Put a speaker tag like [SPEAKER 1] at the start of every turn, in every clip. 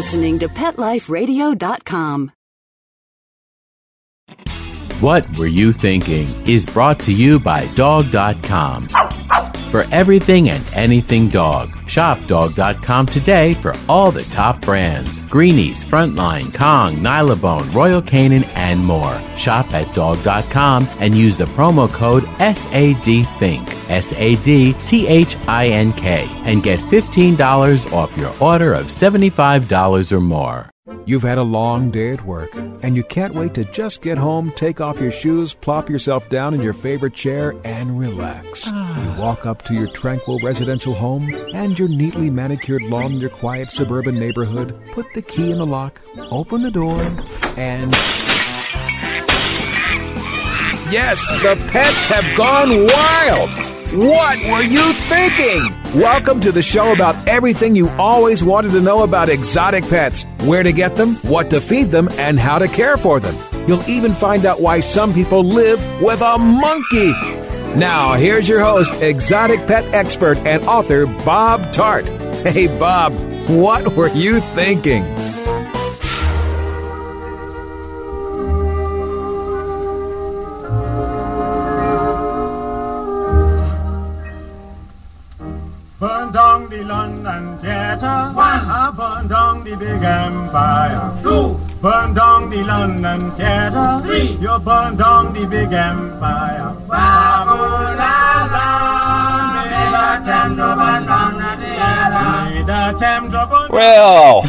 [SPEAKER 1] listening to PetLifeRadio.com.
[SPEAKER 2] What Were You Thinking is brought to you by Dog.com. For everything and anything dog, shop Dog.com today for all the top brands Greenies, Frontline, Kong, Nylabone, Royal Canin, and more. Shop at Dog.com and use the promo code SADTHINK, S A D T H I N K, and get $15 off your order of $75 or more.
[SPEAKER 3] You've had a long day at work, and you can't wait to just get home, take off your shoes, plop yourself down in your favorite chair, and relax. you ah. walk up to your tranquil residential home and your neatly manicured lawn in your quiet suburban neighborhood, put the key in the lock, open the door, and. Yes, the pets have gone wild! What were you thinking? Welcome to the show about everything you always wanted to know about exotic pets where to get them, what to feed them, and how to care for them. You'll even find out why some people live with a monkey. Now, here's your host, exotic pet expert and author Bob Tarte. Hey, Bob, what were you thinking?
[SPEAKER 4] Empire. Two. Burn down the London Theatre. Three. You burn down the big empire.
[SPEAKER 5] Well,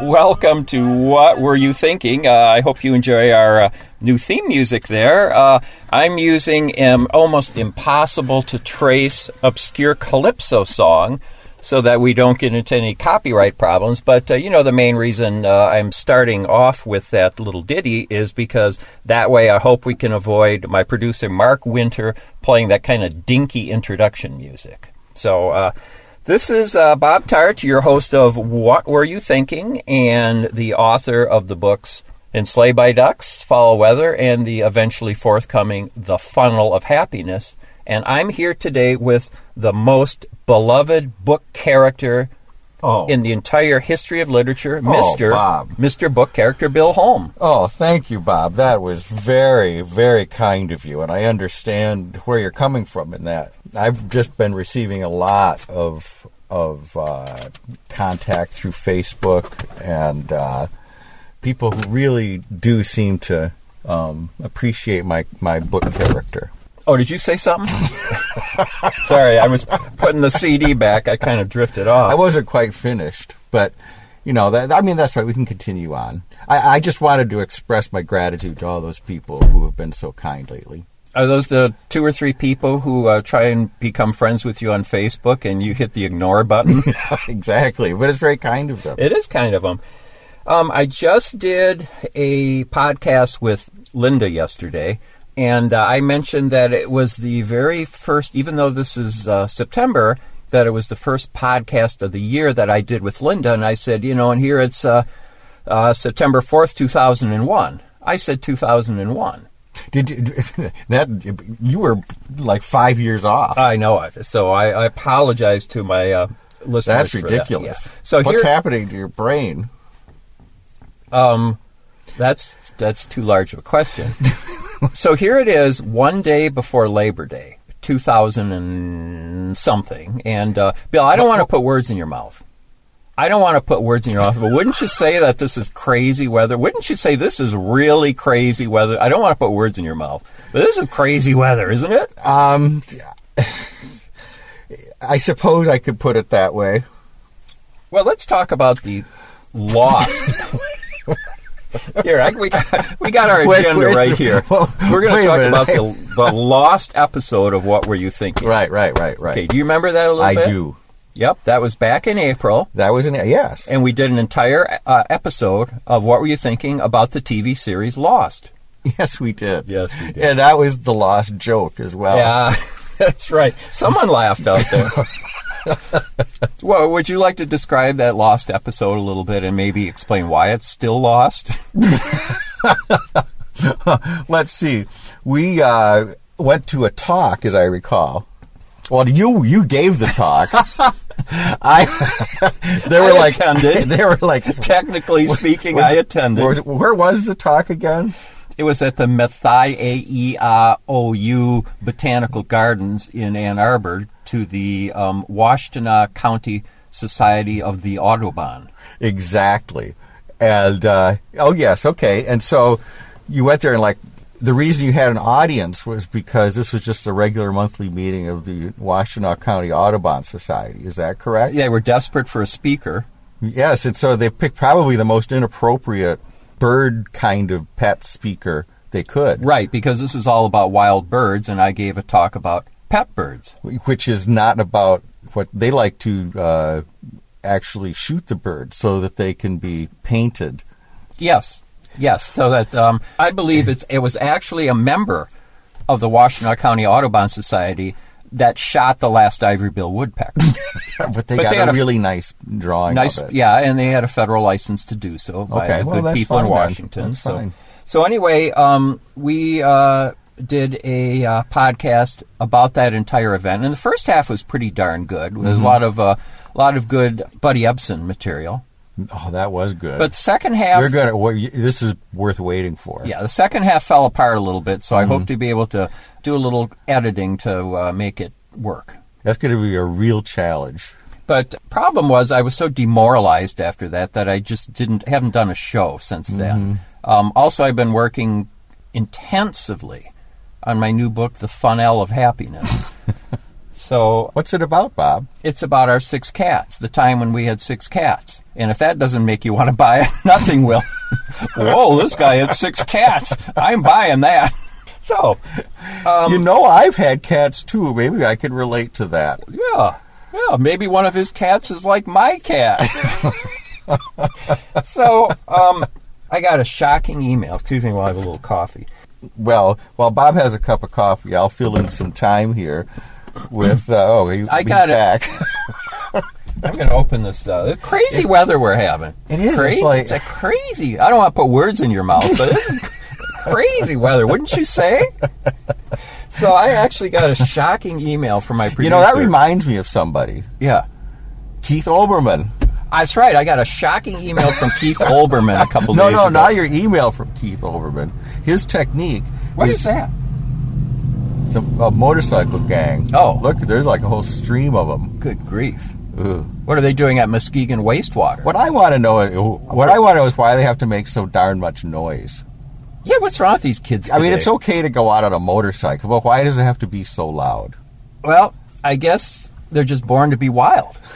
[SPEAKER 5] welcome to What Were You Thinking? Uh, I hope you enjoy our uh, new theme music there. Uh, I'm using an almost impossible to trace obscure calypso song so that we don't get into any copyright problems. But, uh, you know, the main reason uh, I'm starting off with that little ditty is because that way I hope we can avoid my producer, Mark Winter, playing that kind of dinky introduction music. So, uh, this is uh, Bob Tarte, your host of What Were You Thinking, and the author of the books Enslaved by Ducks, Fowl Weather, and the eventually forthcoming The Funnel of Happiness. And I'm here today with the most beloved book character
[SPEAKER 6] Oh.
[SPEAKER 5] in the entire history of literature,
[SPEAKER 6] Oh,
[SPEAKER 5] Mr.
[SPEAKER 6] Bob.
[SPEAKER 5] Mr. Book Character Bill Holm.
[SPEAKER 6] Oh, thank you, Bob. That was very, very kind of you, and I understand where you're coming from in that. I've just been receiving a lot of of uh, contact through Facebook and uh, people who really do seem to um, appreciate my my book character.
[SPEAKER 5] Oh, did you say something? Sorry, I was putting the CD back. I kind of drifted off.
[SPEAKER 6] I wasn't quite finished, but you know, that, I mean, that's right. We can continue on. I, I just wanted to express my gratitude to all those people who have been so kind lately.
[SPEAKER 5] Are those the two or three people who uh, try and become friends with you on Facebook and you hit the ignore button?
[SPEAKER 6] exactly, but it's very kind of them.
[SPEAKER 5] it is kind of them. Um, I just did a podcast with Linda yesterday, and uh, I mentioned that it was the very first, even though this is uh, September, that it was the first podcast of the year that I did with Linda. And I said, you know, and here it's uh, uh, September 4th, 2001. I said 2001.
[SPEAKER 6] Did you, that you were like five years off?
[SPEAKER 5] I know it. So I, I apologize to my uh, listeners.
[SPEAKER 6] That's
[SPEAKER 5] for that.
[SPEAKER 6] ridiculous.
[SPEAKER 5] Yeah. So
[SPEAKER 6] what's
[SPEAKER 5] here,
[SPEAKER 6] happening to your brain?
[SPEAKER 5] Um, that's that's too large of a question. so here it is, one day before Labor Day, two thousand and something. And uh, Bill, I don't want to put words in your mouth. I don't want to put words in your mouth, but wouldn't you say that this is crazy weather? Wouldn't you say this is really crazy weather? I don't want to put words in your mouth, but this is crazy weather, isn't it?
[SPEAKER 6] Um, I suppose I could put it that way.
[SPEAKER 5] Well, let's talk about the lost. here, I, we, got, we got our
[SPEAKER 6] Wait,
[SPEAKER 5] agenda right here.
[SPEAKER 6] well,
[SPEAKER 5] We're going to talk about the, the lost episode of What Were You Thinking?
[SPEAKER 6] Right, right, right, right.
[SPEAKER 5] Okay, do you remember that a little
[SPEAKER 6] I
[SPEAKER 5] bit?
[SPEAKER 6] do.
[SPEAKER 5] Yep, that was back in April,
[SPEAKER 6] That was in yes.
[SPEAKER 5] and we did an entire uh, episode of What Were You Thinking about the TV series Lost.
[SPEAKER 6] Yes, we did.
[SPEAKER 5] Yes, we did.
[SPEAKER 6] And that was the lost joke as well.
[SPEAKER 5] Yeah, that's right. Someone laughed out there. well, would you like to describe that lost episode a little bit and maybe explain why it's still lost?
[SPEAKER 6] Let's see. We uh, went to a talk, as I recall. Well, you you gave the talk. I they were
[SPEAKER 5] I
[SPEAKER 6] like
[SPEAKER 5] attended.
[SPEAKER 6] they were like
[SPEAKER 5] Technically speaking,
[SPEAKER 6] was-
[SPEAKER 5] I attended.
[SPEAKER 6] Where, where was the talk again?
[SPEAKER 5] It was at the E Methiaou Botanical Gardens in Ann Arbor to the um, Washtenaw County Society of the Audubon.
[SPEAKER 6] Exactly. And uh, oh yes, okay. And so you went there and like the reason you had an audience was because this was just a regular monthly meeting of the Washtenaw County Audubon Society. Is that correct?
[SPEAKER 5] Yeah, they were desperate for a speaker.
[SPEAKER 6] Yes, and so they picked probably the most inappropriate bird kind of pet speaker they could.
[SPEAKER 5] Right, because this is all about wild birds, and I gave a talk about pet birds.
[SPEAKER 6] which is not about what they like to uh, actually shoot the bird so that they can be painted.
[SPEAKER 5] Yes, yes. So that um, I believe it's it was actually a member of the Washtenaw County Audubon Society that shot the last ivory bill woodpecker.
[SPEAKER 6] but they
[SPEAKER 5] But
[SPEAKER 6] got
[SPEAKER 5] they
[SPEAKER 6] a
[SPEAKER 5] a-
[SPEAKER 6] really nice drawing
[SPEAKER 5] nice,
[SPEAKER 6] of it.
[SPEAKER 5] yeah, and they had a federal license to do so by
[SPEAKER 6] Okay, well,
[SPEAKER 5] good people in
[SPEAKER 6] fine then.
[SPEAKER 5] Washington. So,
[SPEAKER 6] fine.
[SPEAKER 5] so anyway, um, we uh, did a uh, podcast about that entire event, and the first half was pretty darn good. There's
[SPEAKER 6] Mm-hmm.
[SPEAKER 5] a lot of uh, a lot of good Buddy Ebsen material,
[SPEAKER 6] Oh, that was good.
[SPEAKER 5] but the second half,
[SPEAKER 6] You're gonna. Well, you, this is worth waiting for.
[SPEAKER 5] yeah, the second half fell apart a little bit. So I
[SPEAKER 6] Mm-hmm.
[SPEAKER 5] hope to be able to do a little editing to uh, make it work.
[SPEAKER 6] that's going to be a real challenge.
[SPEAKER 5] But problem was, I was so demoralized after that that I just didn't haven't done a show since then. Um, also, I've been working intensively on my new book, The Funnel of Happiness. so
[SPEAKER 6] What's it about, Bob?
[SPEAKER 5] it's about our six cats, the time when we had six cats. And if that doesn't make you want to buy it, nothing will. Whoa, this guy had six cats. I'm buying that. So, Um,
[SPEAKER 6] you know, I've had cats too. Maybe I could relate to that.
[SPEAKER 5] Yeah. Yeah, maybe one of his cats is like my cat. so, um, I got a shocking email. Excuse me while I have a little coffee.
[SPEAKER 6] Well, while Bob has a cup of coffee, I'll fill in some time here with. Uh, oh, he,
[SPEAKER 5] I
[SPEAKER 6] he's
[SPEAKER 5] got it.
[SPEAKER 6] back.
[SPEAKER 5] I'm going to open this. Uh, it's crazy weather we're having.
[SPEAKER 6] It is, it's like-
[SPEAKER 5] it's a crazy. I don't want to put words in your mouth, but this is crazy weather, wouldn't you say? So I actually got a shocking email from my producer.
[SPEAKER 6] you know, that reminds me of somebody.
[SPEAKER 5] Yeah.
[SPEAKER 6] Keith Olbermann.
[SPEAKER 5] That's right. I got a shocking email from Keith Olbermann a couple
[SPEAKER 6] No,
[SPEAKER 5] days
[SPEAKER 6] no,
[SPEAKER 5] ago.
[SPEAKER 6] not your email from Keith Olbermann. His technique
[SPEAKER 5] What
[SPEAKER 6] is
[SPEAKER 5] is that?
[SPEAKER 6] It's a, a motorcycle gang.
[SPEAKER 5] Oh.
[SPEAKER 6] look, there's like a whole stream of them.
[SPEAKER 5] Good grief.
[SPEAKER 6] Ugh.
[SPEAKER 5] What are they doing at Muskegon Wastewater?
[SPEAKER 6] What I want to know, what I want to know is why they have to make so darn much noise.
[SPEAKER 5] Yeah, what's wrong with these kids?
[SPEAKER 6] I mean, it's okay to go out on a motorcycle, but why does it have to be so loud?
[SPEAKER 5] Well, I guess they're just born to be wild.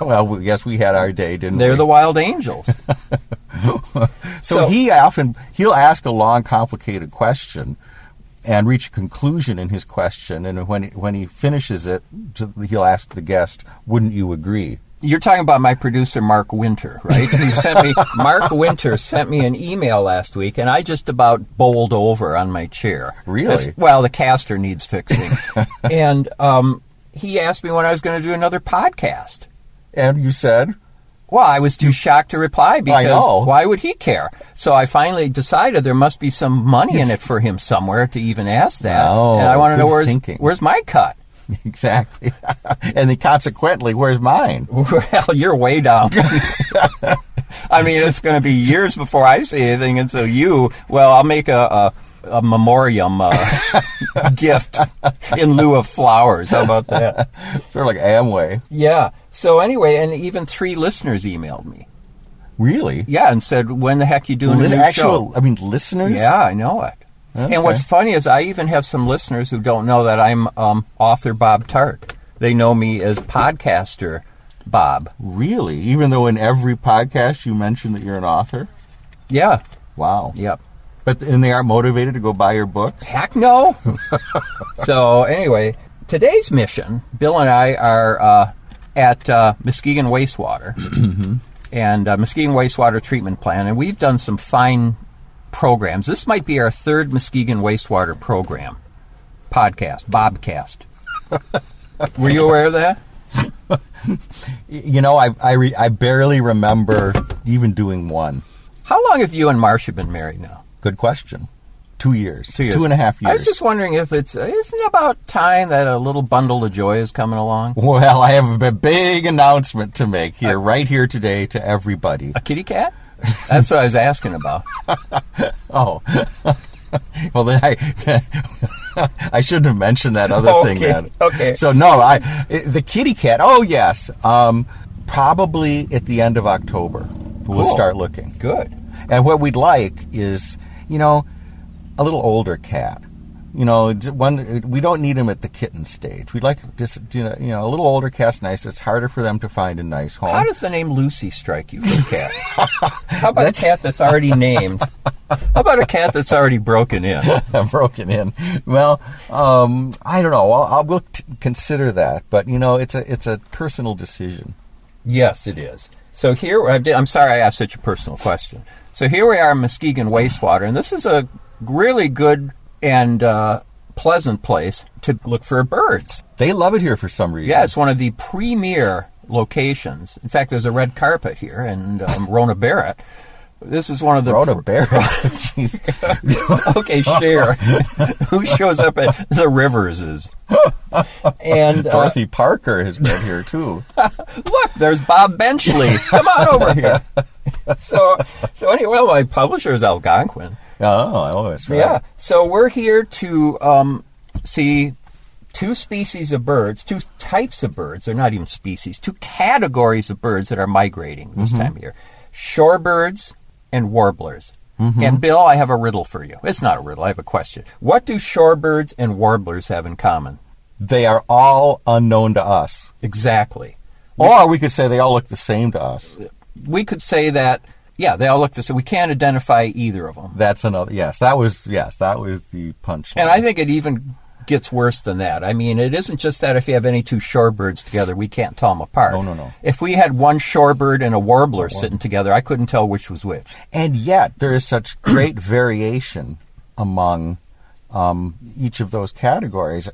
[SPEAKER 6] Well, we- guess we had our day, didn't we?
[SPEAKER 5] They're the wild angels.
[SPEAKER 6] So,
[SPEAKER 5] So-
[SPEAKER 6] he often he'll ask a long, complicated question and reach a conclusion in his question, and when when he finishes it, he'll ask the guest, "Wouldn't you agree?"
[SPEAKER 5] You're talking about my producer, Mark Winter, right? He sent me, Mark Winter sent me an email last week, and I just about bowled over on my chair.
[SPEAKER 6] Really?
[SPEAKER 5] This- well, the caster needs fixing. and um, he asked me when I was going to do another podcast.
[SPEAKER 6] And you said,
[SPEAKER 5] Well, I was too shocked to reply because why would he care? So I finally decided there must be some money in it for him somewhere to even ask that.
[SPEAKER 6] Oh,
[SPEAKER 5] and I want to know where's,
[SPEAKER 6] thinking.
[SPEAKER 5] where's my cut?
[SPEAKER 6] "Exactly," and then consequently, where's mine?
[SPEAKER 5] Well, you're way down. I mean, it's going to be years before I see anything, and so you, well, I'll make a, a, a memoriam uh, gift in lieu of flowers. How about that?
[SPEAKER 6] Sort of like Amway.
[SPEAKER 5] Yeah. So anyway, and even three listeners emailed me.
[SPEAKER 6] Really?
[SPEAKER 5] Yeah, and said, "When the heck you doing
[SPEAKER 6] Lis-
[SPEAKER 5] a new
[SPEAKER 6] actual,
[SPEAKER 5] show?"
[SPEAKER 6] I mean, listeners.
[SPEAKER 5] Yeah, I know it.
[SPEAKER 6] Okay.
[SPEAKER 5] And what's funny is I even have some listeners who don't know that I'm um, author Bob Tarte. They know me as podcaster Bob.
[SPEAKER 6] Really? Even though in every podcast you mention that you're an author.
[SPEAKER 5] Yeah.
[SPEAKER 6] Wow.
[SPEAKER 5] Yep.
[SPEAKER 6] But and they aren't motivated to go buy your books.
[SPEAKER 5] Heck no. so anyway, today's mission, Bill and I are uh, at uh, Muskegon Wastewater and uh, Muskegon Wastewater Treatment Plant, and we've done some fine programs. This might be our third Muskegon Wastewater program podcast, Bobcast. Were you aware of that?
[SPEAKER 6] You know, I I, re, I barely remember even doing one.
[SPEAKER 5] How long have you and Marcia been married now?
[SPEAKER 6] Good question. Two years.
[SPEAKER 5] Two years.
[SPEAKER 6] Two and a half years.
[SPEAKER 5] I was just wondering if it's isn't it about time that a little bundle of joy is coming along?
[SPEAKER 6] Well, I have a big announcement to make here, right here today, to everybody.
[SPEAKER 5] A kitty cat? That's what I was asking about.
[SPEAKER 6] Oh, well, then I I shouldn't have mentioned that other thing. Then.
[SPEAKER 5] okay.
[SPEAKER 6] So no, I the kitty cat. Oh yes, um, probably at the end of October we'll start looking.
[SPEAKER 5] Good.
[SPEAKER 6] And what we'd like is, you know, a little older cat. You know, one we don't need them at the kitten stage. We'd like just you know, you know, a little older cat's nice. It's harder for them to find a nice home.
[SPEAKER 5] How does the name Lucy strike you for a cat? How about a cat that's already named? How about a cat that's already broken in?
[SPEAKER 6] broken in. Well, um, I don't know. I'll, I'll we'll t- consider that, but you know, it's a it's a personal decision.
[SPEAKER 5] Yes, it is. So here, I'm sorry I asked such a personal question. So here we are in Muskegon Wastewater, and this is a really good and uh, pleasant place to look for birds.
[SPEAKER 6] They love it here for some reason.
[SPEAKER 5] Yeah, it's one of the premier locations. In fact, there's a red carpet here, and um, Rona Barrett. This is one of the
[SPEAKER 6] Rhoda Barrett.
[SPEAKER 5] Okay, share. Who shows up at the Riverses? And uh,
[SPEAKER 6] Dorothy Parker has been here too.
[SPEAKER 5] look, there's Bob Benchley. Come on over here. So, so anyway, well, my publisher is Algonquin.
[SPEAKER 6] Oh, that's right.
[SPEAKER 5] Yeah. So we're here to um, see two species of birds, two types of birds. They're not even species. Two categories of birds that are migrating this time of year: shorebirds and warblers. And Bill, I have a riddle for you. It's not a riddle. I have a question. What do shorebirds and warblers have in common?
[SPEAKER 6] They are all unknown to us.
[SPEAKER 5] Exactly.
[SPEAKER 6] Or we could say they all look the same to us.
[SPEAKER 5] We could say that. Yeah, they all look the same. We can't identify either of them.
[SPEAKER 6] That's another. Yes, that was. Yes, that was the punchline.
[SPEAKER 5] And I think it even gets worse than that. I mean, it isn't just that if you have any two shorebirds together, we can't tell them apart.
[SPEAKER 6] No, no, no.
[SPEAKER 5] If we had one shorebird and a warbler sitting together, I couldn't tell which was which.
[SPEAKER 6] and yet there is such great variation among um, each of those categories,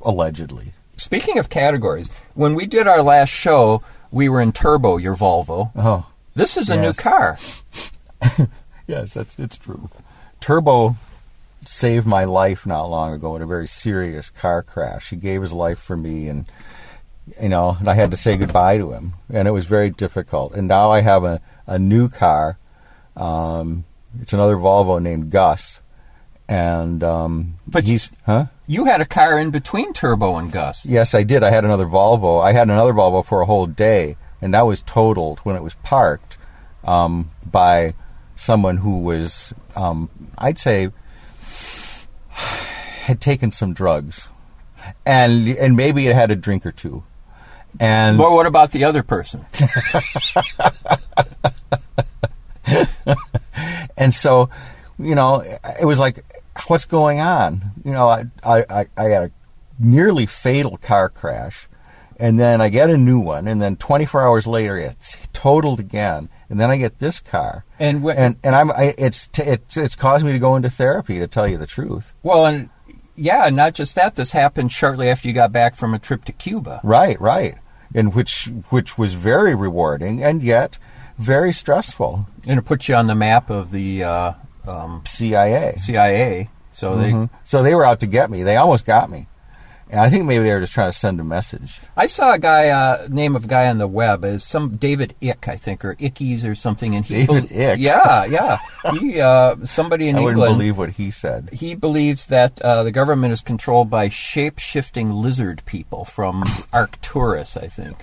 [SPEAKER 6] allegedly.
[SPEAKER 5] Speaking of categories, when we did our last show, we were in Turbo, your Volvo.
[SPEAKER 6] Oh,
[SPEAKER 5] This is a new car.
[SPEAKER 6] yes, that's it's true. Turbo saved my life not long ago in a very serious car crash. He gave his life for me, and you know, and I had to say goodbye to him, and it was very difficult. And now I have a a new car. Um, it's another Volvo named Gus, and um,
[SPEAKER 5] But-
[SPEAKER 6] he's huh.
[SPEAKER 5] You had a car in between Turbo and Gus.
[SPEAKER 6] Yes, I did. I had another Volvo. I had another Volvo for a whole day, and that was totaled when it was parked um, by someone who was, um, I'd say, had taken some drugs, and and maybe it had a drink or two, and
[SPEAKER 5] But what about the other person?
[SPEAKER 6] and so, you know, it was like, what's going on? You know, I I, I, I got a nearly fatal car crash, and then I get a new one, and then 24 hours later it's totaled again, and then I get this car,
[SPEAKER 5] And wh-
[SPEAKER 6] and and I'm I, it's t- it's it's caused me to go into therapy to tell you the truth.
[SPEAKER 5] Well, and yeah, not just that. This happened shortly after you got back from a trip to Cuba.
[SPEAKER 6] Right, right, and which which was very rewarding and yet very stressful.
[SPEAKER 5] And it puts you on the map of the uh, um,
[SPEAKER 6] CIA.
[SPEAKER 5] CIA. So they,
[SPEAKER 6] Mhm. So they were out to get me. They almost got me. And I think maybe they were just trying to send a message.
[SPEAKER 5] I saw a guy, uh, name of a guy on the web is some David Icke, I think, or Ickies or something. And he
[SPEAKER 6] David Icke?
[SPEAKER 5] Yeah, yeah. He, uh, somebody in
[SPEAKER 6] I wouldn't believe what he said.
[SPEAKER 5] he believes that uh, the government is controlled by shape-shifting lizard people from Arcturus. I think.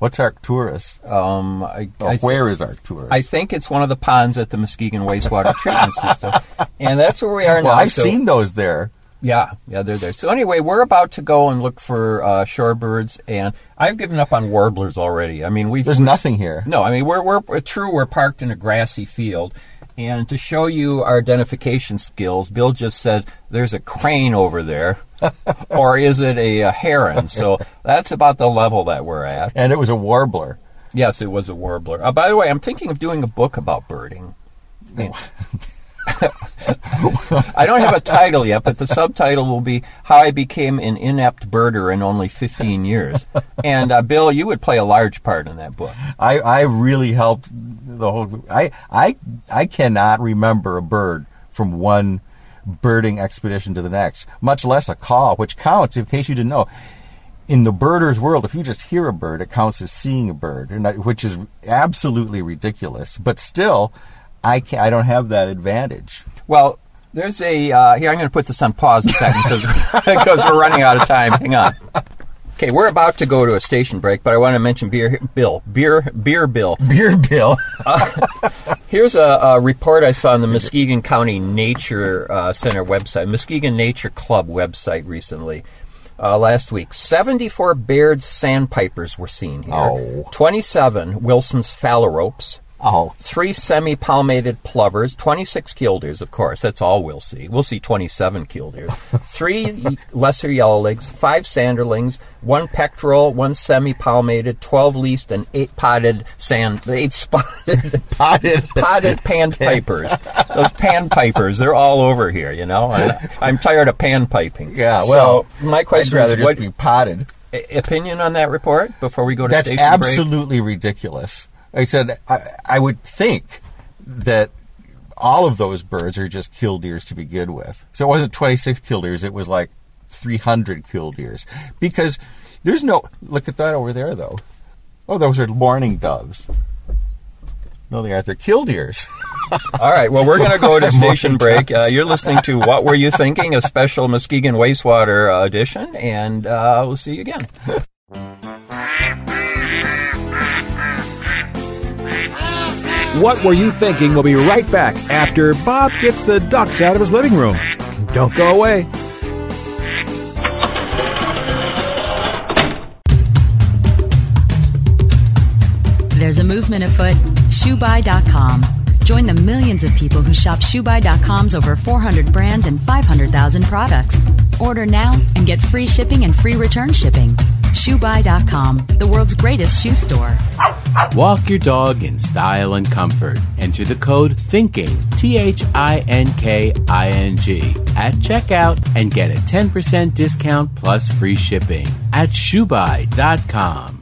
[SPEAKER 6] What's Arcturus?
[SPEAKER 5] Um, I, I
[SPEAKER 6] where is Arcturus?
[SPEAKER 5] I think it's one of the ponds at the Muskegon wastewater treatment system, and that's where we are
[SPEAKER 6] well,
[SPEAKER 5] now.
[SPEAKER 6] I've
[SPEAKER 5] So-
[SPEAKER 6] seen those there.
[SPEAKER 5] Yeah, yeah, they're there. So anyway, we're about to go and look for uh, shorebirds, and I've given up on warblers already. I mean, we've
[SPEAKER 6] There's nothing here.
[SPEAKER 5] no. I mean, we're we're we're true. We're parked in a grassy field, and to show you our identification skills, Bill just said there's a crane over there, or is it a, a heron? So that's about the level that we're at.
[SPEAKER 6] And it was a warbler.
[SPEAKER 5] Yes, it was a warbler. Uh, by the way, I'm thinking of doing a book about birding. I don't have a title yet, but the subtitle will be "How I Became an Inept Birder in Only 15 Years." And uh, Bill, you would play a large part in that book.
[SPEAKER 6] I, I really helped the whole. I, I, I cannot remember a bird from one birding expedition to the next, much less a call, which counts, in case you didn't know. In the birders world, if you just hear a bird, it counts as seeing a bird, which is absolutely ridiculous. But still, I can I don't have that advantage.
[SPEAKER 5] Well, there's a uh, here. I'm going to put this on pause a second because we're running out of time. Hang on. Okay, we're about to go to a station break, but I want to mention beer bill, beer beer bill.
[SPEAKER 6] Beer bill.
[SPEAKER 5] Here's a, a report I saw on the Muskegon County Nature uh, Center website, Muskegon Nature Club website recently. Uh, last week, 74 Baird's sandpipers were seen here.
[SPEAKER 6] Oh.
[SPEAKER 5] 27 Wilson's phalaropes.
[SPEAKER 6] Oh,
[SPEAKER 5] Three semi palmated plovers, 26 killdeers, of course. That's all we'll see. We'll see 27 killdeers. Three lesser yellowlegs, five sanderlings, one pectoral, one semi palmated, 12 least, and eight potted sand, eight spotted
[SPEAKER 6] potted.
[SPEAKER 5] potted panpipers. Those panpipers, they're all over here, you know. And I'm tired of panpiping.
[SPEAKER 6] Yeah,
[SPEAKER 5] So,
[SPEAKER 6] well,
[SPEAKER 5] my
[SPEAKER 6] I'd
[SPEAKER 5] question
[SPEAKER 6] rather
[SPEAKER 5] is,
[SPEAKER 6] just
[SPEAKER 5] what
[SPEAKER 6] be potted.
[SPEAKER 5] opinion on that report before we go to
[SPEAKER 6] That's
[SPEAKER 5] station break?
[SPEAKER 6] absolutely ridiculous. I said I, I would think that all of those birds are just killdeers to begin with. So it wasn't 26 killdeers; it was like 300 killdeers. Because there's no look at that over there, though. Oh, those are mourning doves. No, they aren't. They're killdeers.
[SPEAKER 5] All right. Well, we're going to go to station break. Uh, you're listening to What Were You Thinking? A special Muskegon Wastewater uh, edition, and uh, we'll see you again.
[SPEAKER 3] What Were You Thinking? We'll be right back after Bob gets the ducks out of his living room. Don't go away.
[SPEAKER 7] There's a movement afoot. ShoeBuy.com. Join the millions of people who shop ShoeBuy.com's over 400 brands and 500,000 products. Order now and get free shipping and free return shipping. ShoeBuy.com, the world's greatest shoe store.
[SPEAKER 2] Walk your dog in style and comfort. Enter the code THINKING, T H I N K I N G, at checkout and get a 10% discount plus free shipping at shoebuy.com.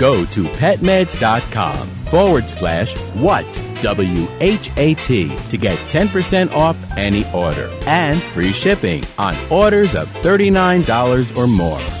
[SPEAKER 2] Go to petmeds.com forward slash what, W H A T, to get 10% off any order and free shipping on orders of $39 or more.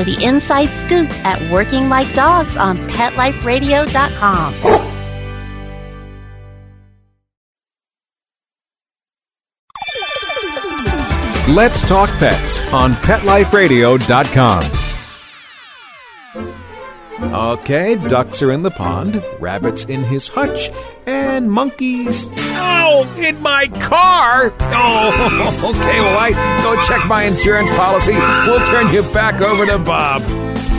[SPEAKER 8] the inside scoop at Working Like Dogs on PetLifeRadio.com.
[SPEAKER 3] Let's Talk Pets on PetLifeRadio.com. Okay, ducks are in the pond, rabbits in his hutch, and monkeys. Oh, in my car! Oh, okay, well, I go check my insurance policy. We'll turn you back over to Bob.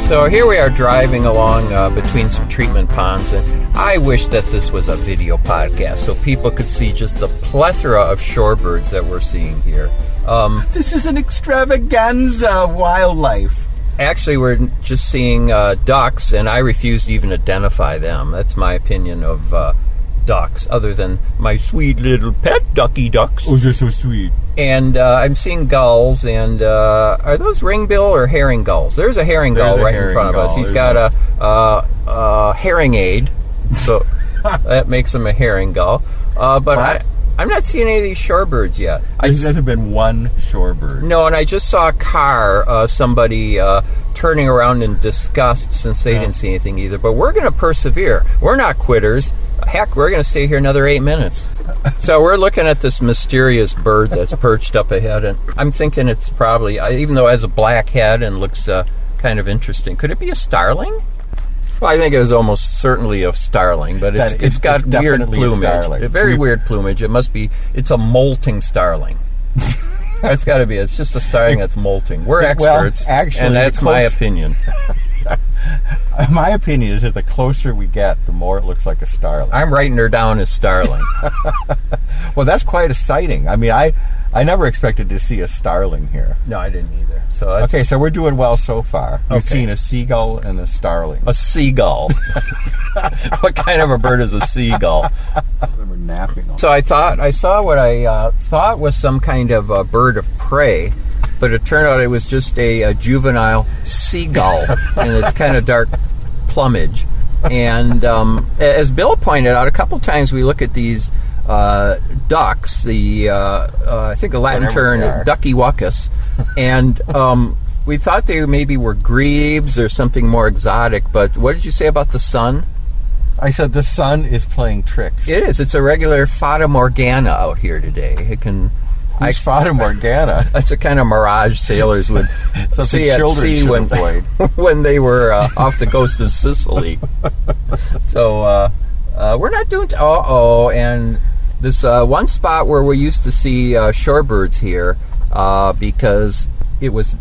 [SPEAKER 5] So here we are driving along uh, between some treatment ponds, and I wish that this was a video podcast so people could see just the plethora of shorebirds that we're seeing here. Um,
[SPEAKER 6] This is an extravaganza of wildlife.
[SPEAKER 5] Actually, we're just seeing uh, ducks, and I refuse to even identify them. That's my opinion of uh, ducks, other than my sweet little pet ducky ducks.
[SPEAKER 6] Oh, they're so sweet.
[SPEAKER 5] And uh, I'm seeing gulls, and uh, are those ringbill or herring gulls? There's a herring
[SPEAKER 6] There's
[SPEAKER 5] gull
[SPEAKER 6] a
[SPEAKER 5] right in
[SPEAKER 6] herring
[SPEAKER 5] front of us.
[SPEAKER 6] gull,
[SPEAKER 5] He's
[SPEAKER 6] isn't
[SPEAKER 5] got a uh, uh, herring aid, so that makes him a herring gull. Uh, but I, I'm not seeing any of these shorebirds yet. I
[SPEAKER 6] There hasn't been one shorebird.
[SPEAKER 5] no, and I just saw a car, uh, somebody uh, turning around in disgust since they didn't see anything either. But we're going to persevere. We're not quitters. Heck, we're going to stay here another eight minutes. so we're looking at this mysterious bird that's perched up ahead, and I'm thinking it's probably, even though it has a black head and looks uh, kind of interesting, could it be a starling? Well, I think it was almost certainly a starling, but it's, it's
[SPEAKER 6] it's
[SPEAKER 5] got weird plumage. Very weird plumage. It must be. It's a molting starling. That's got to be. It's just a starling that's molting. We're
[SPEAKER 6] Well,
[SPEAKER 5] experts,
[SPEAKER 6] actually,
[SPEAKER 5] and that's my opinion.
[SPEAKER 6] My opinion is that the closer we get, the more it looks like a starling.
[SPEAKER 5] I'm writing her down as starling.
[SPEAKER 6] well, that's quite a sighting. I mean, I I never expected to see a starling here.
[SPEAKER 5] no, I didn't either. So
[SPEAKER 6] Okay, so we're doing well so far. We've
[SPEAKER 5] Okay.
[SPEAKER 6] seen a seagull and a starling.
[SPEAKER 5] a seagull. what kind of a bird is a seagull? So I thought I saw what I uh, thought was some kind of a bird of prey, but it turned out it was just a, a juvenile seagull in its kind of dark plumage. And um, as Bill pointed out, a couple times we look at these uh, ducks, the uh, uh, I think the Latin
[SPEAKER 6] Whatever
[SPEAKER 5] term ducky wuckus, and um, we thought they maybe were grebes or something more exotic. But what did you say about the sun?
[SPEAKER 6] I said the sun is playing tricks.
[SPEAKER 5] It is. It's a regular Fata Morgana out here today. It can.
[SPEAKER 6] Who's Fata Morgana?
[SPEAKER 5] That's a kind of mirage sailors would see at sea when when they were uh, off the coast of Sicily. so uh, uh, we're not doing. Uh oh, and this uh, one spot where we used to see uh, shorebirds here uh, because it was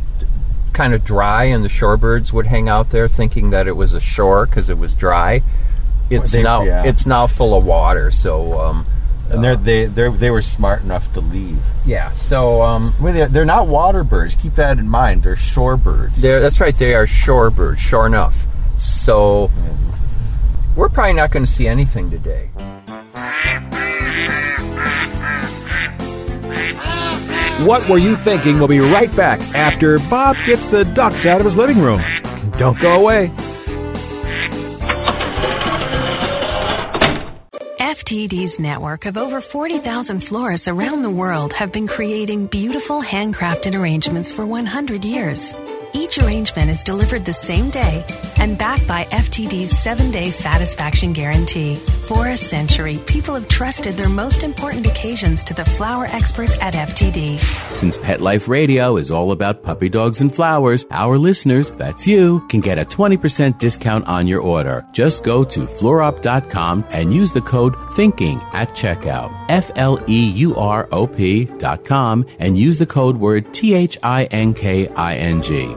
[SPEAKER 5] kind of dry, and the shorebirds would hang out there, thinking that it was a shore because it was dry. It's
[SPEAKER 6] They-
[SPEAKER 5] now
[SPEAKER 6] yeah.
[SPEAKER 5] it's now full of water. So. Um,
[SPEAKER 6] And they're, they they they were smart enough to leave.
[SPEAKER 5] yeah, so um,
[SPEAKER 6] they're, they're not water birds. Keep that in mind. They're shorebirds.
[SPEAKER 5] They're, that's right. They are shorebirds, sure enough. So we're probably not going to see anything today.
[SPEAKER 3] What Were You Thinking? We'll be right back after Bob gets the ducks out of his living room. Don't go away.
[SPEAKER 9] FTD's network of over 40,000 florists around the world have been creating beautiful handcrafted arrangements for 100 years. Each arrangement is delivered the same day and backed by FTD's seven day satisfaction guarantee. For a century, people have trusted their most important occasions to the flower experts at FTD.
[SPEAKER 2] Since Pet Life Radio is all about puppy dogs and flowers, our listeners, that's you, can get a 20% discount on your order. Just go to fleurop.com and use the code THINKING at checkout. F L E U R O P dot com and use the code word T H I N K I N G.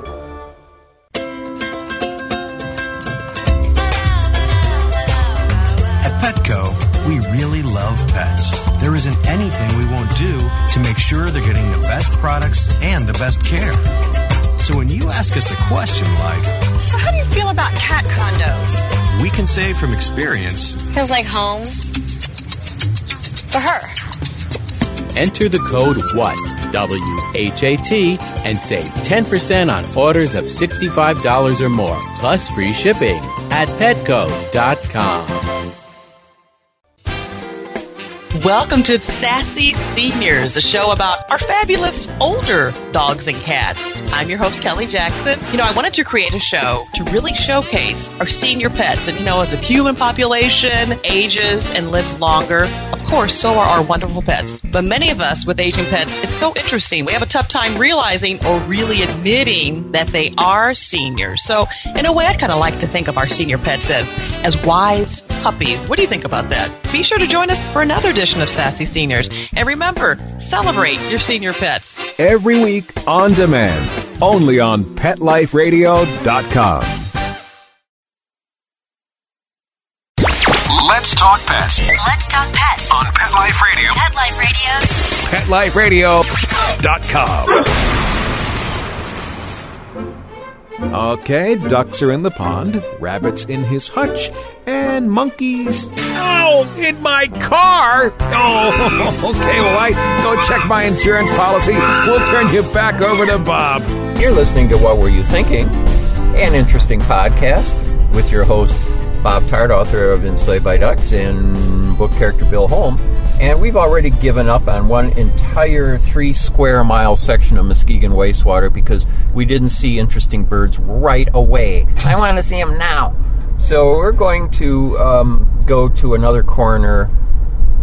[SPEAKER 10] There isn't anything we won't do to make sure they're getting the best products and the best care. So when you ask us a question like,
[SPEAKER 11] So, how do you feel about cat condos?
[SPEAKER 10] we can say from experience,
[SPEAKER 11] Feels like home for her.
[SPEAKER 2] Enter the code WHAT, W H A T, and save 10% on orders of $65 or more, plus free shipping at petco.com.
[SPEAKER 12] Welcome to Sassy Seniors, a show about our fabulous older dogs and cats. I'm your host, Kelly Jackson. You know, I wanted to create a show to really showcase our senior pets. And, you know, as the human population ages and lives longer, of course, so are our wonderful pets. But many of us with aging pets, it's so interesting. We have a tough time realizing or really admitting that they are seniors. So, in a way, I kind of like to think of our senior pets as, as wise puppies. What do you think about that? Be sure to join us for another edition of Sassy Seniors. And remember, celebrate your senior pets.
[SPEAKER 3] Every week on demand, only on PetLifeRadio.com.
[SPEAKER 13] Let's talk pets
[SPEAKER 14] Let's talk pets
[SPEAKER 13] on Pet Life Radio.
[SPEAKER 14] Pet Life Radio.
[SPEAKER 3] PetLifeRadio.com. Okay, ducks are in the pond, rabbits in his hutch, and monkeys. Ow! In my car! Oh, okay, well, I go check my insurance policy. We'll turn you back over to Bob.
[SPEAKER 5] You're listening to What Were You Thinking? An interesting podcast with your host, Bob Tarte, author of Enslaved by Ducks and book character Bill Holm. And we've already given up on one entire three square mile section of Muskegon wastewater because we didn't see interesting birds right away. I want to see them now. So we're going to um, go to another corner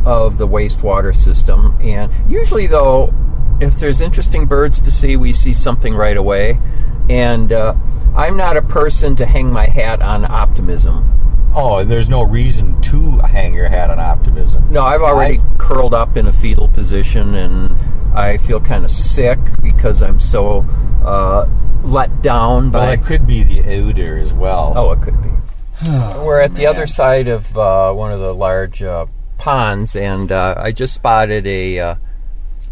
[SPEAKER 5] of the wastewater system. And usually, though, if there's interesting birds to see, we see something right away. And uh, I'm not a person to hang my hat on optimism.
[SPEAKER 6] Oh, and there's no reason to hang your hat on optimism.
[SPEAKER 5] No, I've already
[SPEAKER 6] I-
[SPEAKER 5] curled up in a fetal position and I feel kind of sick because I'm so uh, let down
[SPEAKER 6] Well,
[SPEAKER 5] by.
[SPEAKER 6] it could be the odor as well.
[SPEAKER 5] Oh, it could be. We're at the other side of uh, one of the large uh, ponds, and uh, I just spotted a uh,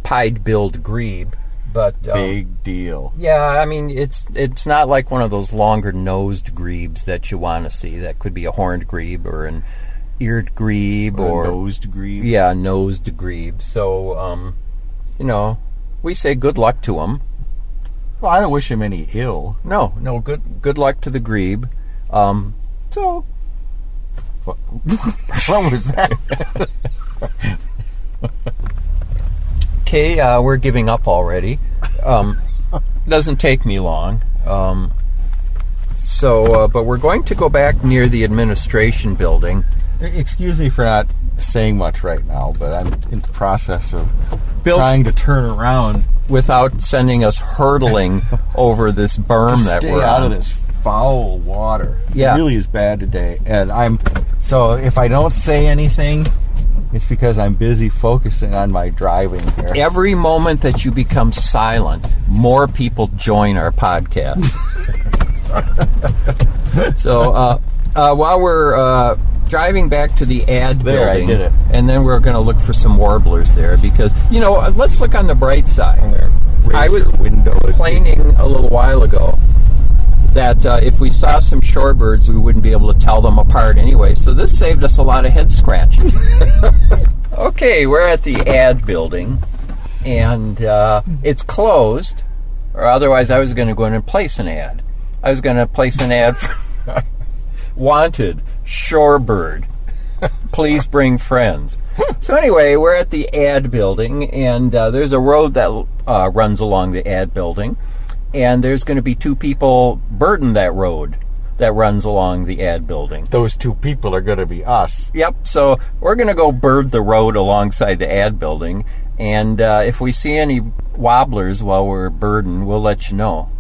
[SPEAKER 5] pied-billed grebe. But um,
[SPEAKER 6] Big deal.
[SPEAKER 5] yeah, I mean it's it's not like one of those longer nosed grebes that you want to see. That could be a horned grebe or an eared grebe
[SPEAKER 6] Or
[SPEAKER 5] or,
[SPEAKER 6] a nosed grebe.
[SPEAKER 5] Yeah, nosed grebe. So um, you know, we say good luck to them.
[SPEAKER 6] Well, I don't wish him any ill.
[SPEAKER 5] No, no, good good luck to the grebe. Um, so
[SPEAKER 6] What, what was that?
[SPEAKER 5] Okay, uh, we're giving up already. Um, doesn't take me long. Um, so, uh, but we're going to go back near the administration building.
[SPEAKER 6] Excuse me for not saying much right now, but I'm in the process of
[SPEAKER 5] Bill's-
[SPEAKER 6] trying to turn around
[SPEAKER 5] without sending us hurtling over this berm that we're
[SPEAKER 6] out
[SPEAKER 5] on.
[SPEAKER 6] of this foul water.
[SPEAKER 5] Yeah.
[SPEAKER 6] It really is bad today, and I'm so if I don't say anything, it's because I'm busy focusing on my driving here.
[SPEAKER 5] Every moment that you become silent, more people join our podcast. so, uh, uh, while we're uh, driving back to the ad
[SPEAKER 6] There, I
[SPEAKER 5] building,
[SPEAKER 6] did it.
[SPEAKER 5] and then we're going to look for some warblers there because you know, let's look on the bright side. I was complaining a little while ago that uh, if we saw some shorebirds, we wouldn't be able to tell them apart anyway. So this saved us a lot of head scratching. okay, we're at the ad building, and uh, it's closed, or otherwise, I was going to go in and place an ad. I was going to place an ad for wanted shorebird. Please bring friends. So anyway, we're at the ad building, and uh, there's a road that uh, runs along the ad building, and there's going to be two people burden that road that runs along the ad building.
[SPEAKER 6] Those two people are going to be us.
[SPEAKER 5] Yep. So we're going to go bird the road alongside the ad building, and uh, if we see any wobblers while we're birding, we'll let you know.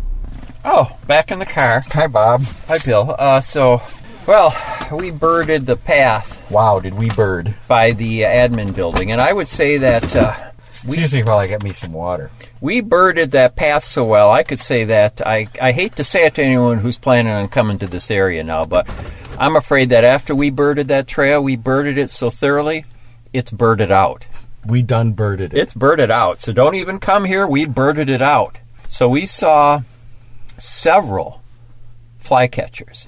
[SPEAKER 5] Oh, back in the car.
[SPEAKER 6] Hi, Bob.
[SPEAKER 5] Hi, Bill. Uh, so, well, we birded the path.
[SPEAKER 6] Wow, did we bird?
[SPEAKER 5] By the admin building, and I would say that uh,
[SPEAKER 6] we usually probably get me some water.
[SPEAKER 5] We birded that path so well. I could say that. I I hate to say it to anyone who's planning on coming to this area now, but I'm afraid that after we birded that trail, we birded it so thoroughly, it's birded out.
[SPEAKER 6] We done birded it.
[SPEAKER 5] It's birded out. So don't even come here. We birded it out. So we saw several flycatchers.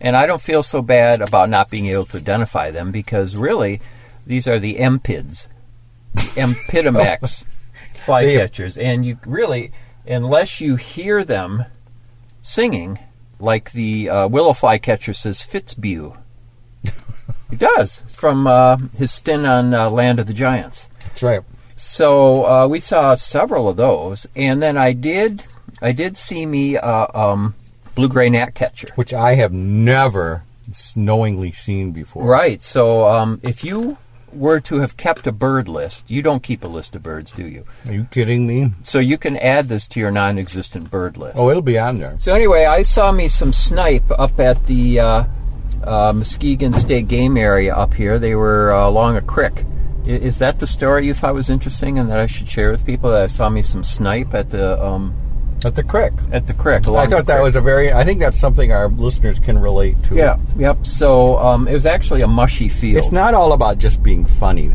[SPEAKER 5] And I don't feel so bad about not being able to identify them because really, these are the empids, Empidonax flycatchers. And you really, unless you hear them singing, like the uh, willow flycatcher says Fitzbew. he does, from uh, his stint on uh, Land of the Giants.
[SPEAKER 6] That's right.
[SPEAKER 5] So uh, we saw several of those, and then I did, I did see me uh, um, blue gray gnatcatcher,
[SPEAKER 6] which I have never knowingly seen before.
[SPEAKER 5] Right. So um, if you were to have kept a bird list, you don't keep a list of birds, do you?
[SPEAKER 6] Are you kidding me?
[SPEAKER 5] So you can add this to your non-existent bird list.
[SPEAKER 6] Oh, it'll be on there.
[SPEAKER 5] So anyway, I saw me some snipe up at the uh, uh, Muskegon State Game Area up here. They were uh, along a creek. Is that the story you thought was interesting and that I should share with people? That I saw me some snipe at the um,
[SPEAKER 6] at the crick.
[SPEAKER 5] At the creek.
[SPEAKER 6] I thought that was a very. I think that's something our listeners can relate to.
[SPEAKER 5] Yeah. Yep. So um, it was actually a mushy field.
[SPEAKER 6] It's not all about just being funny,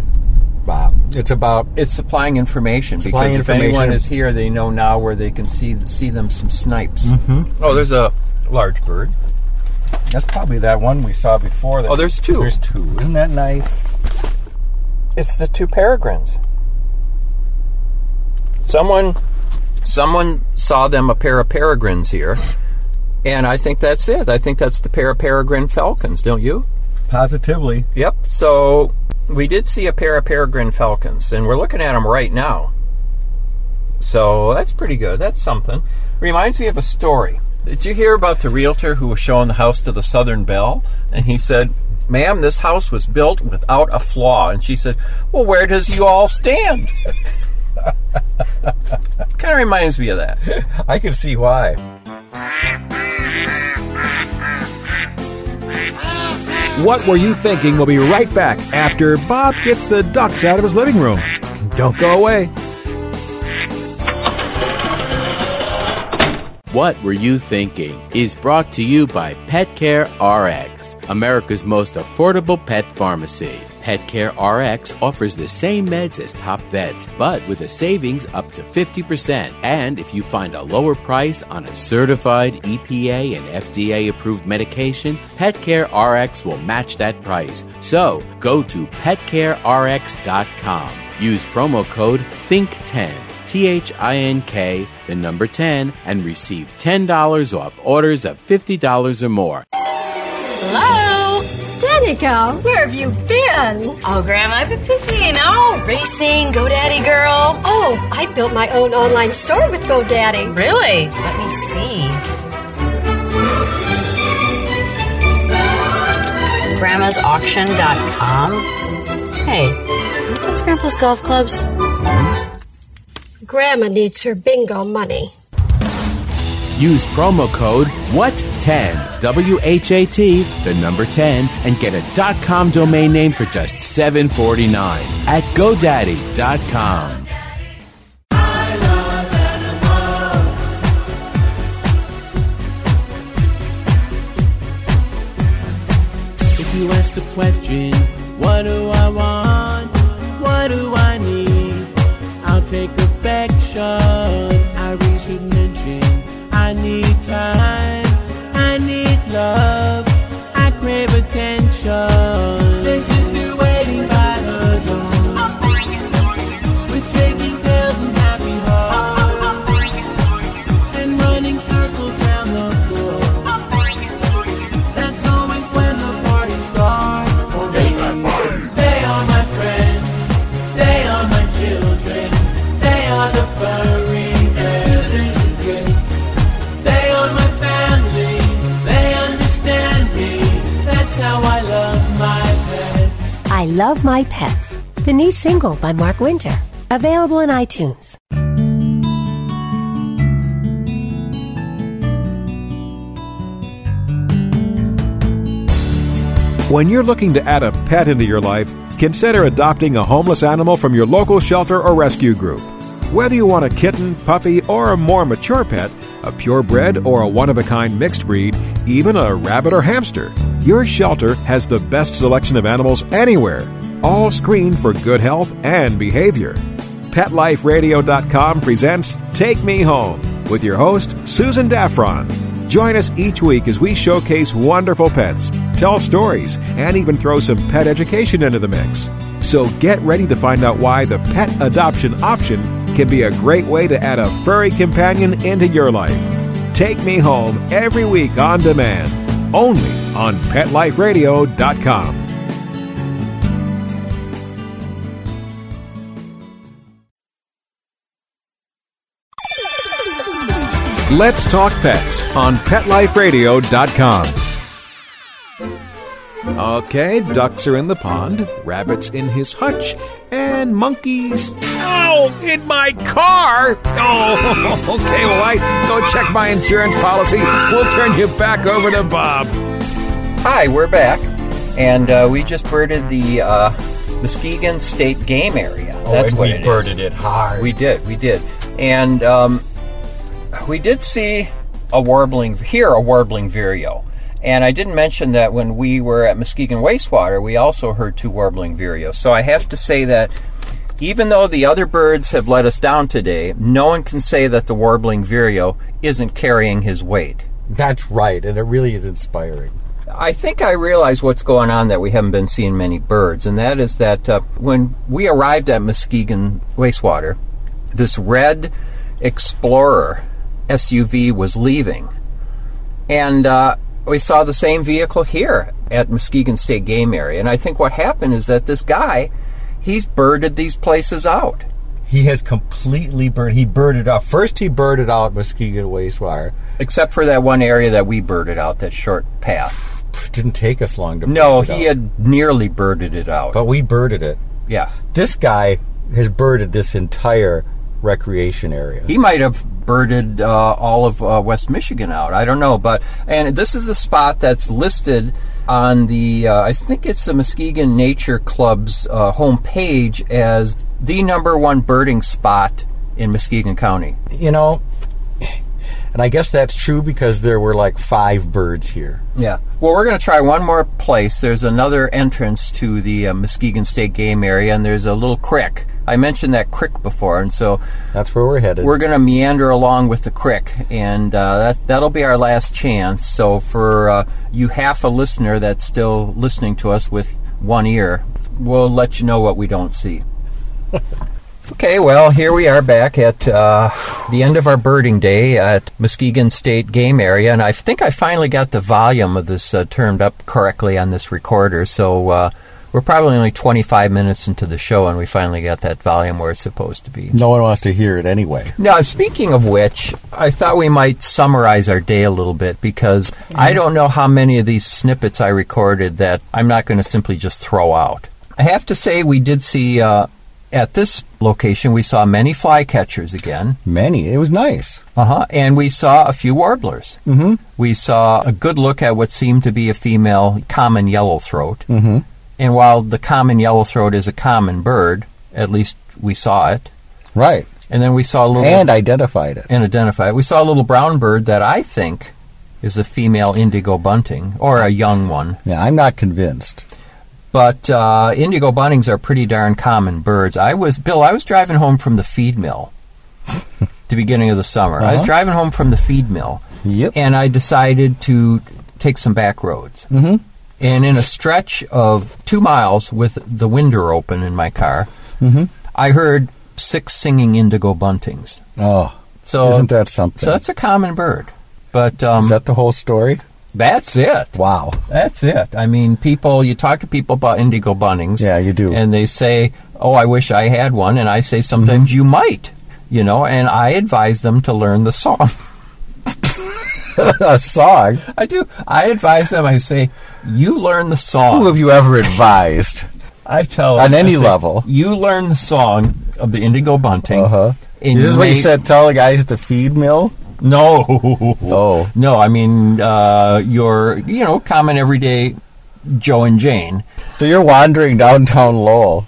[SPEAKER 6] Bob. It's about
[SPEAKER 5] it's supplying information
[SPEAKER 6] Supplying
[SPEAKER 5] because if anyone is here, they know now where they can see see them some snipes.
[SPEAKER 6] Mhm.
[SPEAKER 5] Oh, there's a large bird.
[SPEAKER 6] That's probably that one we saw before.
[SPEAKER 5] Oh, there's two.
[SPEAKER 6] There's two. Isn't that nice?
[SPEAKER 5] It's the two peregrines. Someone, someone saw them a pair of peregrines here, and I think that's it. I think that's the pair of peregrine falcons, don't you?
[SPEAKER 6] Positively.
[SPEAKER 5] Yep. So we did see a pair of peregrine falcons, and we're looking at them right now. So that's pretty good. That's something. Reminds me of a story. Did you hear about the realtor who was showing the house to the Southern Belle? And he said, Ma'am, this house was built without a flaw. And she said, Well, where does you all stand? kind of reminds me of that.
[SPEAKER 6] I can see why.
[SPEAKER 3] What Were You Thinking? We'll be right back after Bob gets the ducks out of his living room. Don't go away.
[SPEAKER 2] What Were You Thinking is brought to you by PetCare RX, America's most affordable pet pharmacy. PetCare RX offers the same meds as top vets, but with a savings up to 50%. And if you find a lower price on a certified EPA and FDA approved medication, PetCare RX will match that price. So go to petcarerx.com. Use promo code THINK10. T H I N K, the number 10, and receive $10 off orders of $50 or more.
[SPEAKER 15] Hello? Danica, where have you been?
[SPEAKER 16] Oh, Grandma, I've been busy, you know, racing, GoDaddy girl.
[SPEAKER 15] Oh, I built my own online store with GoDaddy.
[SPEAKER 16] Really? Let me see. Grandma'sAuction.com. Hey, those Grandpa's golf clubs? Hmm?
[SPEAKER 15] Grandma needs her bingo money.
[SPEAKER 2] Use promo code WHAT10, W H A T, the number 10, and get a .com domain name for just $7.49 at GoDaddy.com. If you ask the question, what do I want? What do I need? I'll take affection. Time. I need love. I crave attention.
[SPEAKER 17] Single by Mark Winter. Available on iTunes.
[SPEAKER 3] When you're looking to add a pet into your life, consider adopting a homeless animal from your local shelter or rescue group. Whether you want a kitten, puppy, or a more mature pet, a purebred or a one of a kind mixed breed, even a rabbit or hamster, your shelter has the best selection of animals anywhere, all screened for good health and behavior. PetLifeRadio.com presents Take Me Home with your host, Susan Daffron. Join us each week as we showcase wonderful pets, tell stories, and even throw some pet education into the mix. So get ready to find out why the pet adoption option can be a great way to add a furry companion into your life. Take Me Home every week on demand, only on PetLifeRadio.com. Let's Talk Pets on PetLifeRadio.com. Okay, ducks are in the pond, rabbits in his hutch, and monkeys. Ow! In my car! Oh, okay, well, I go check my insurance policy. We'll turn you back over to Bob.
[SPEAKER 5] Hi, we're back, and uh, we just birded the uh, Muskegon State Game Area.
[SPEAKER 6] Oh,
[SPEAKER 5] That's
[SPEAKER 6] and
[SPEAKER 5] what
[SPEAKER 6] we
[SPEAKER 5] it is.
[SPEAKER 6] birded it hard.
[SPEAKER 5] We did, we did, and um, we did see a warbling, hear a warbling vireo. And I didn't mention that when we were at Muskegon Wastewater, we also heard two warbling vireos. So I have to say that even though the other birds have let us down today, no one can say that the warbling vireo isn't carrying his weight.
[SPEAKER 6] That's right, and it really is inspiring.
[SPEAKER 5] I think I realize what's going on that we haven't been seeing many birds, and that is that uh, when we arrived at Muskegon Wastewater, this red Explorer SUV was leaving. And uh, we saw the same vehicle here. at Muskegon State Game Area. And I think what happened is that this guy, he's birded these places out.
[SPEAKER 6] He has completely bird. He birded out. First, he birded out Muskegon wastewater.
[SPEAKER 5] Except for that one area that we birded out, that short path.
[SPEAKER 6] Didn't take us long to.
[SPEAKER 5] No, he
[SPEAKER 6] out.
[SPEAKER 5] had nearly birded it out.
[SPEAKER 6] But we birded it.
[SPEAKER 5] Yeah.
[SPEAKER 6] This guy has birded this entire recreation area.
[SPEAKER 5] He might have birded uh, all of uh, West Michigan out. I don't know, but and this is a spot that's listed on the uh, I think it's the Muskegon Nature Club's uh, homepage as the number one birding spot in Muskegon County.
[SPEAKER 6] You know, and I guess that's true because there were like five birds here.
[SPEAKER 5] Yeah. Well, we're going to try one more place. There's another entrance to the uh, Muskegon State Game Area, and there's a little creek. I mentioned that creek before, and so
[SPEAKER 6] That's where we're headed.
[SPEAKER 5] we're going to meander along with the creek, and uh, that that'll be our last chance. So for uh, you half a listener that's still listening to us with one ear, we'll let you know what we don't see. Okay, well, here we are back at uh, the end of our birding day at Muskegon State Game Area, and I think I finally got the volume of this uh, turned up correctly on this recorder. So uh, we're probably only 25 minutes into the show, and we finally got that volume where it's supposed to be.
[SPEAKER 6] no one wants to hear it anyway.
[SPEAKER 5] Now, speaking of which, I thought we might summarize our day a little bit because I don't know how many of these snippets I recorded that I'm not going to simply just throw out. I have to say, we did see uh, at this location, we saw many flycatchers again.
[SPEAKER 6] Many. It was nice.
[SPEAKER 5] Uh huh. And we saw a few warblers.
[SPEAKER 6] Mm-hmm.
[SPEAKER 5] We saw a good look at what seemed to be a female common yellowthroat.
[SPEAKER 6] Mm-hmm.
[SPEAKER 5] And while the common yellowthroat is a common bird, at least we saw it.
[SPEAKER 6] Right.
[SPEAKER 5] And then we saw a little
[SPEAKER 6] And identified it.
[SPEAKER 5] and identified it. We saw a little brown bird that I think is a female indigo bunting or a young one.
[SPEAKER 6] Yeah, I'm not convinced.
[SPEAKER 5] But uh, indigo buntings are pretty darn common birds. I was Bill. I was driving home from the feed mill. the beginning of the summer. I was
[SPEAKER 6] Uh-huh.
[SPEAKER 5] driving home from the feed mill,
[SPEAKER 6] Yep.
[SPEAKER 5] and I decided to take some back roads.
[SPEAKER 6] Mm-hmm.
[SPEAKER 5] And in a stretch of two miles with the window open in my car,
[SPEAKER 6] Mm-hmm.
[SPEAKER 5] I heard six singing indigo buntings.
[SPEAKER 6] Oh,
[SPEAKER 5] So
[SPEAKER 6] isn't that something?
[SPEAKER 5] So that's a common bird. But um,
[SPEAKER 6] Is that the whole story?
[SPEAKER 5] That's it.
[SPEAKER 6] Wow.
[SPEAKER 5] That's it. I mean, people. You talk to people about indigo buntings.
[SPEAKER 6] Yeah, you do.
[SPEAKER 5] and they say, "Oh, I wish I had one," and I say,
[SPEAKER 6] Mm-hmm.
[SPEAKER 5] "Sometimes you might." You know, and I advise them to learn the song.
[SPEAKER 6] a song.
[SPEAKER 5] I do. I advise them. I say, "You learn the song."
[SPEAKER 6] Who have you ever advised?
[SPEAKER 5] I tell
[SPEAKER 6] On
[SPEAKER 5] them,
[SPEAKER 6] any
[SPEAKER 5] say,
[SPEAKER 6] level.
[SPEAKER 5] You learn the song of the indigo bunting.
[SPEAKER 6] Uh huh. This is what you said. Tell the guys at the feed mill.
[SPEAKER 5] No.
[SPEAKER 6] Oh.
[SPEAKER 5] No, I mean uh, your you know common everyday Joe and Jane.
[SPEAKER 6] So you're wandering downtown Lowell.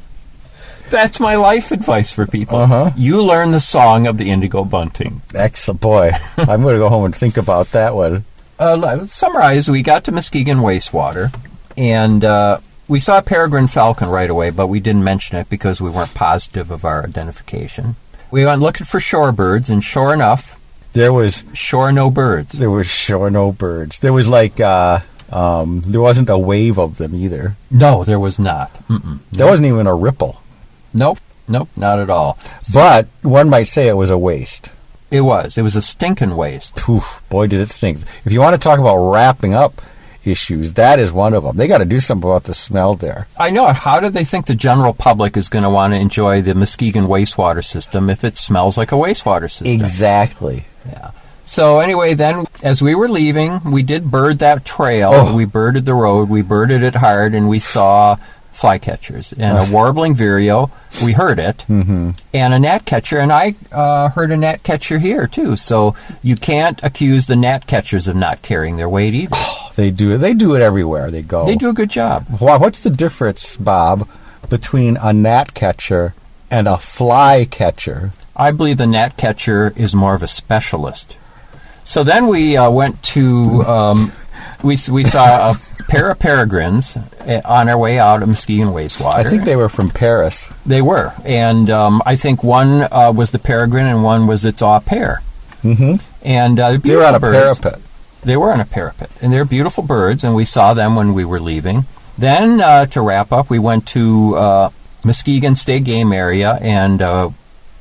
[SPEAKER 5] That's my life advice for people.
[SPEAKER 6] Uh-huh.
[SPEAKER 5] You learn the song of the indigo bunting.
[SPEAKER 6] Excellent boy. I'm going to go home and think about that one.
[SPEAKER 5] Uh, let's summarize, we got to Muskegon Wastewater, and uh, we saw peregrine falcon right away, but we didn't mention it because we weren't positive of our identification. We went looking for shorebirds, and sure enough,
[SPEAKER 6] There was
[SPEAKER 5] sure no birds.
[SPEAKER 6] there was sure no birds. There was like uh, um, there wasn't a wave of them either.
[SPEAKER 5] No, there was not. Mm-mm.
[SPEAKER 6] There wasn't even a ripple.
[SPEAKER 5] Nope, nope, not at all.
[SPEAKER 6] But one might say it was a waste.
[SPEAKER 5] It was. It was a stinking waste.
[SPEAKER 6] Oof, boy, did it stink. If you want to talk about wrapping up issues, that is one of them. They got to do something about the smell there.
[SPEAKER 5] I know. How do they think the general public is going to want to enjoy the Muskegon wastewater system if it smells like a wastewater system?
[SPEAKER 6] Exactly. Yeah.
[SPEAKER 5] So anyway, then as we were leaving, we did bird that trail.
[SPEAKER 6] Oh.
[SPEAKER 5] We birded the road. We birded it hard, and we saw flycatchers and a warbling vireo. We heard it,
[SPEAKER 6] Mm-hmm.
[SPEAKER 5] and a gnatcatcher. And I uh, heard a gnatcatcher here too. So you can't accuse the gnatcatchers of not carrying their weight either.
[SPEAKER 6] They do it. They do it everywhere they go.
[SPEAKER 5] They do a good job.
[SPEAKER 6] Why, what's the difference, Bob, between a gnat catcher and a fly catcher?
[SPEAKER 5] I believe the gnat catcher is more of a specialist. So then we uh, went to um, we we saw a pair of peregrines uh, on our way out of Muskegon wastewater.
[SPEAKER 6] I think they were from Paris.
[SPEAKER 5] They were, and um, I think one uh, was the peregrine and one was its au pair.
[SPEAKER 6] Mm-hmm.
[SPEAKER 5] And uh,
[SPEAKER 6] They were on a
[SPEAKER 5] birds.
[SPEAKER 6] parapet.
[SPEAKER 5] They were on a parapet, and they're beautiful birds, and we saw them when we were leaving. Then, uh, to wrap up, we went to uh, Muskegon State Game Area and uh,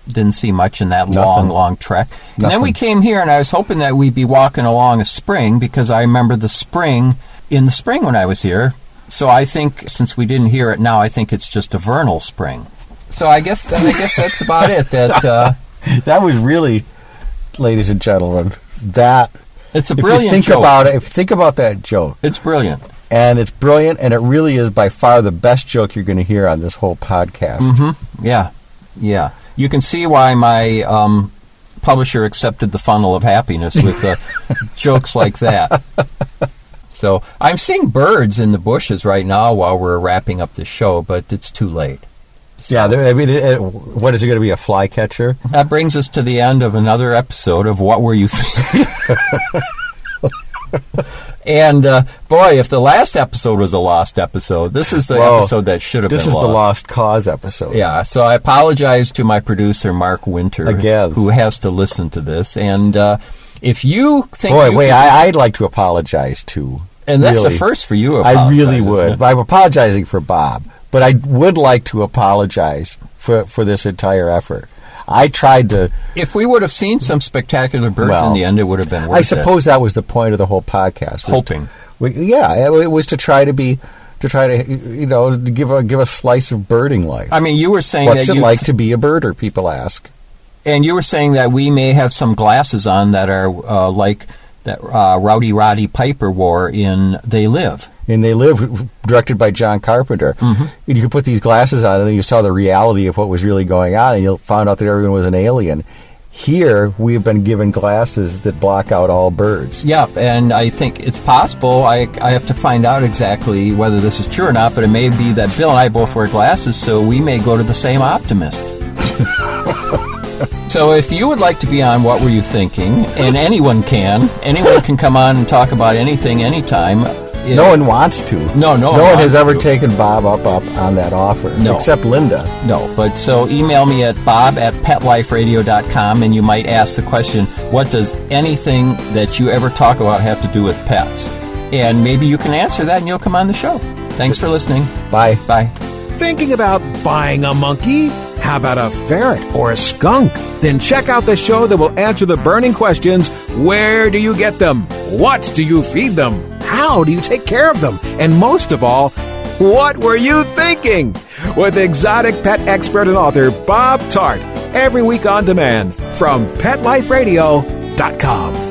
[SPEAKER 5] didn't see much in that long,
[SPEAKER 6] Nothing.
[SPEAKER 5] long trek. And then we came here, and I was hoping that we'd be walking along a spring because I remember the spring in the spring when I was here. So I think since we didn't hear it now, I think it's just a vernal spring. So I guess I guess that's about it. That uh,
[SPEAKER 6] that was really, ladies and gentlemen, that
[SPEAKER 5] it's a brilliant.
[SPEAKER 6] if you think
[SPEAKER 5] joke.
[SPEAKER 6] about it. If you think about that joke,
[SPEAKER 5] It's brilliant.
[SPEAKER 6] and it's brilliant, and it really is by far the best joke you're going to hear on this whole podcast.
[SPEAKER 5] hmm Yeah, yeah. You can see why my um, publisher accepted the funnel of happiness with uh, jokes like that. So I'm seeing birds in the bushes right now while we're wrapping up the show, but it's too late.
[SPEAKER 6] Yeah, there, I mean, it, it- what is it going to be? A flycatcher?
[SPEAKER 5] That brings us to the end of another episode of What Were You Thinking? and uh, boy, if the last episode was a lost episode, this is the
[SPEAKER 6] Whoa.
[SPEAKER 5] episode that should have been.
[SPEAKER 6] This is
[SPEAKER 5] lost.
[SPEAKER 6] the lost cause episode.
[SPEAKER 5] Yeah, so I apologize to my producer Mark Winter
[SPEAKER 6] Again.
[SPEAKER 5] who has to listen to this. And uh, if you think
[SPEAKER 6] Boy,
[SPEAKER 5] you
[SPEAKER 6] wait,
[SPEAKER 5] could-
[SPEAKER 6] I, I'd like to apologize too.
[SPEAKER 5] And that's
[SPEAKER 6] Really.
[SPEAKER 5] the first for you.
[SPEAKER 6] I really would. I'm apologizing for Bob, but I would like to apologize for for this entire effort. I tried to.
[SPEAKER 5] If we would have seen some spectacular birds
[SPEAKER 6] Well,
[SPEAKER 5] in the end, it would have been worth
[SPEAKER 6] I
[SPEAKER 5] it.
[SPEAKER 6] suppose that was the point of the whole podcast.
[SPEAKER 5] Hoping.
[SPEAKER 6] to- we- yeah, it, it was to try to be to try to you know give a give a slice of birding life.
[SPEAKER 5] I mean, you were saying
[SPEAKER 6] What's
[SPEAKER 5] that
[SPEAKER 6] it like to be a birder? People ask.
[SPEAKER 5] and you were saying that we may have some glasses on that are uh, like that uh, Rowdy Roddy Piper wore in They Live.
[SPEAKER 6] And they live directed by John Carpenter.
[SPEAKER 5] Mm-hmm.
[SPEAKER 6] And you could put these glasses on, and then you saw the reality of what was really going on, and you found out that everyone was an alien. Here, we've been given glasses that block out all birds.
[SPEAKER 5] Yeah, and I think it's possible. I, I have to find out exactly whether this is true or not, but it may be that Bill and I both wear glasses, so we may go to the same optimist. so if you would like to be on What Were You Thinking, and anyone can, anyone can come on and talk about anything anytime.
[SPEAKER 6] No one wants to.
[SPEAKER 5] No, no,
[SPEAKER 6] no one has ever
[SPEAKER 5] to.
[SPEAKER 6] taken Bob up up on that offer,
[SPEAKER 5] No.
[SPEAKER 6] except Linda.
[SPEAKER 5] No, but so email me at bob at petliferadio.com and you might ask the question, what does anything that you ever talk about have to do with pets? And maybe you can answer that and you'll come on the show. Thanks for listening.
[SPEAKER 6] Bye.
[SPEAKER 5] Bye.
[SPEAKER 3] Thinking about buying a monkey? How about a ferret or a skunk? Then check out the show that will answer the burning questions Where do you get them? What do you feed them? How do you take care of them? And most of all, what were you thinking? With exotic pet expert and author Bob Tarte. Every week on demand from PetLifeRadio.com.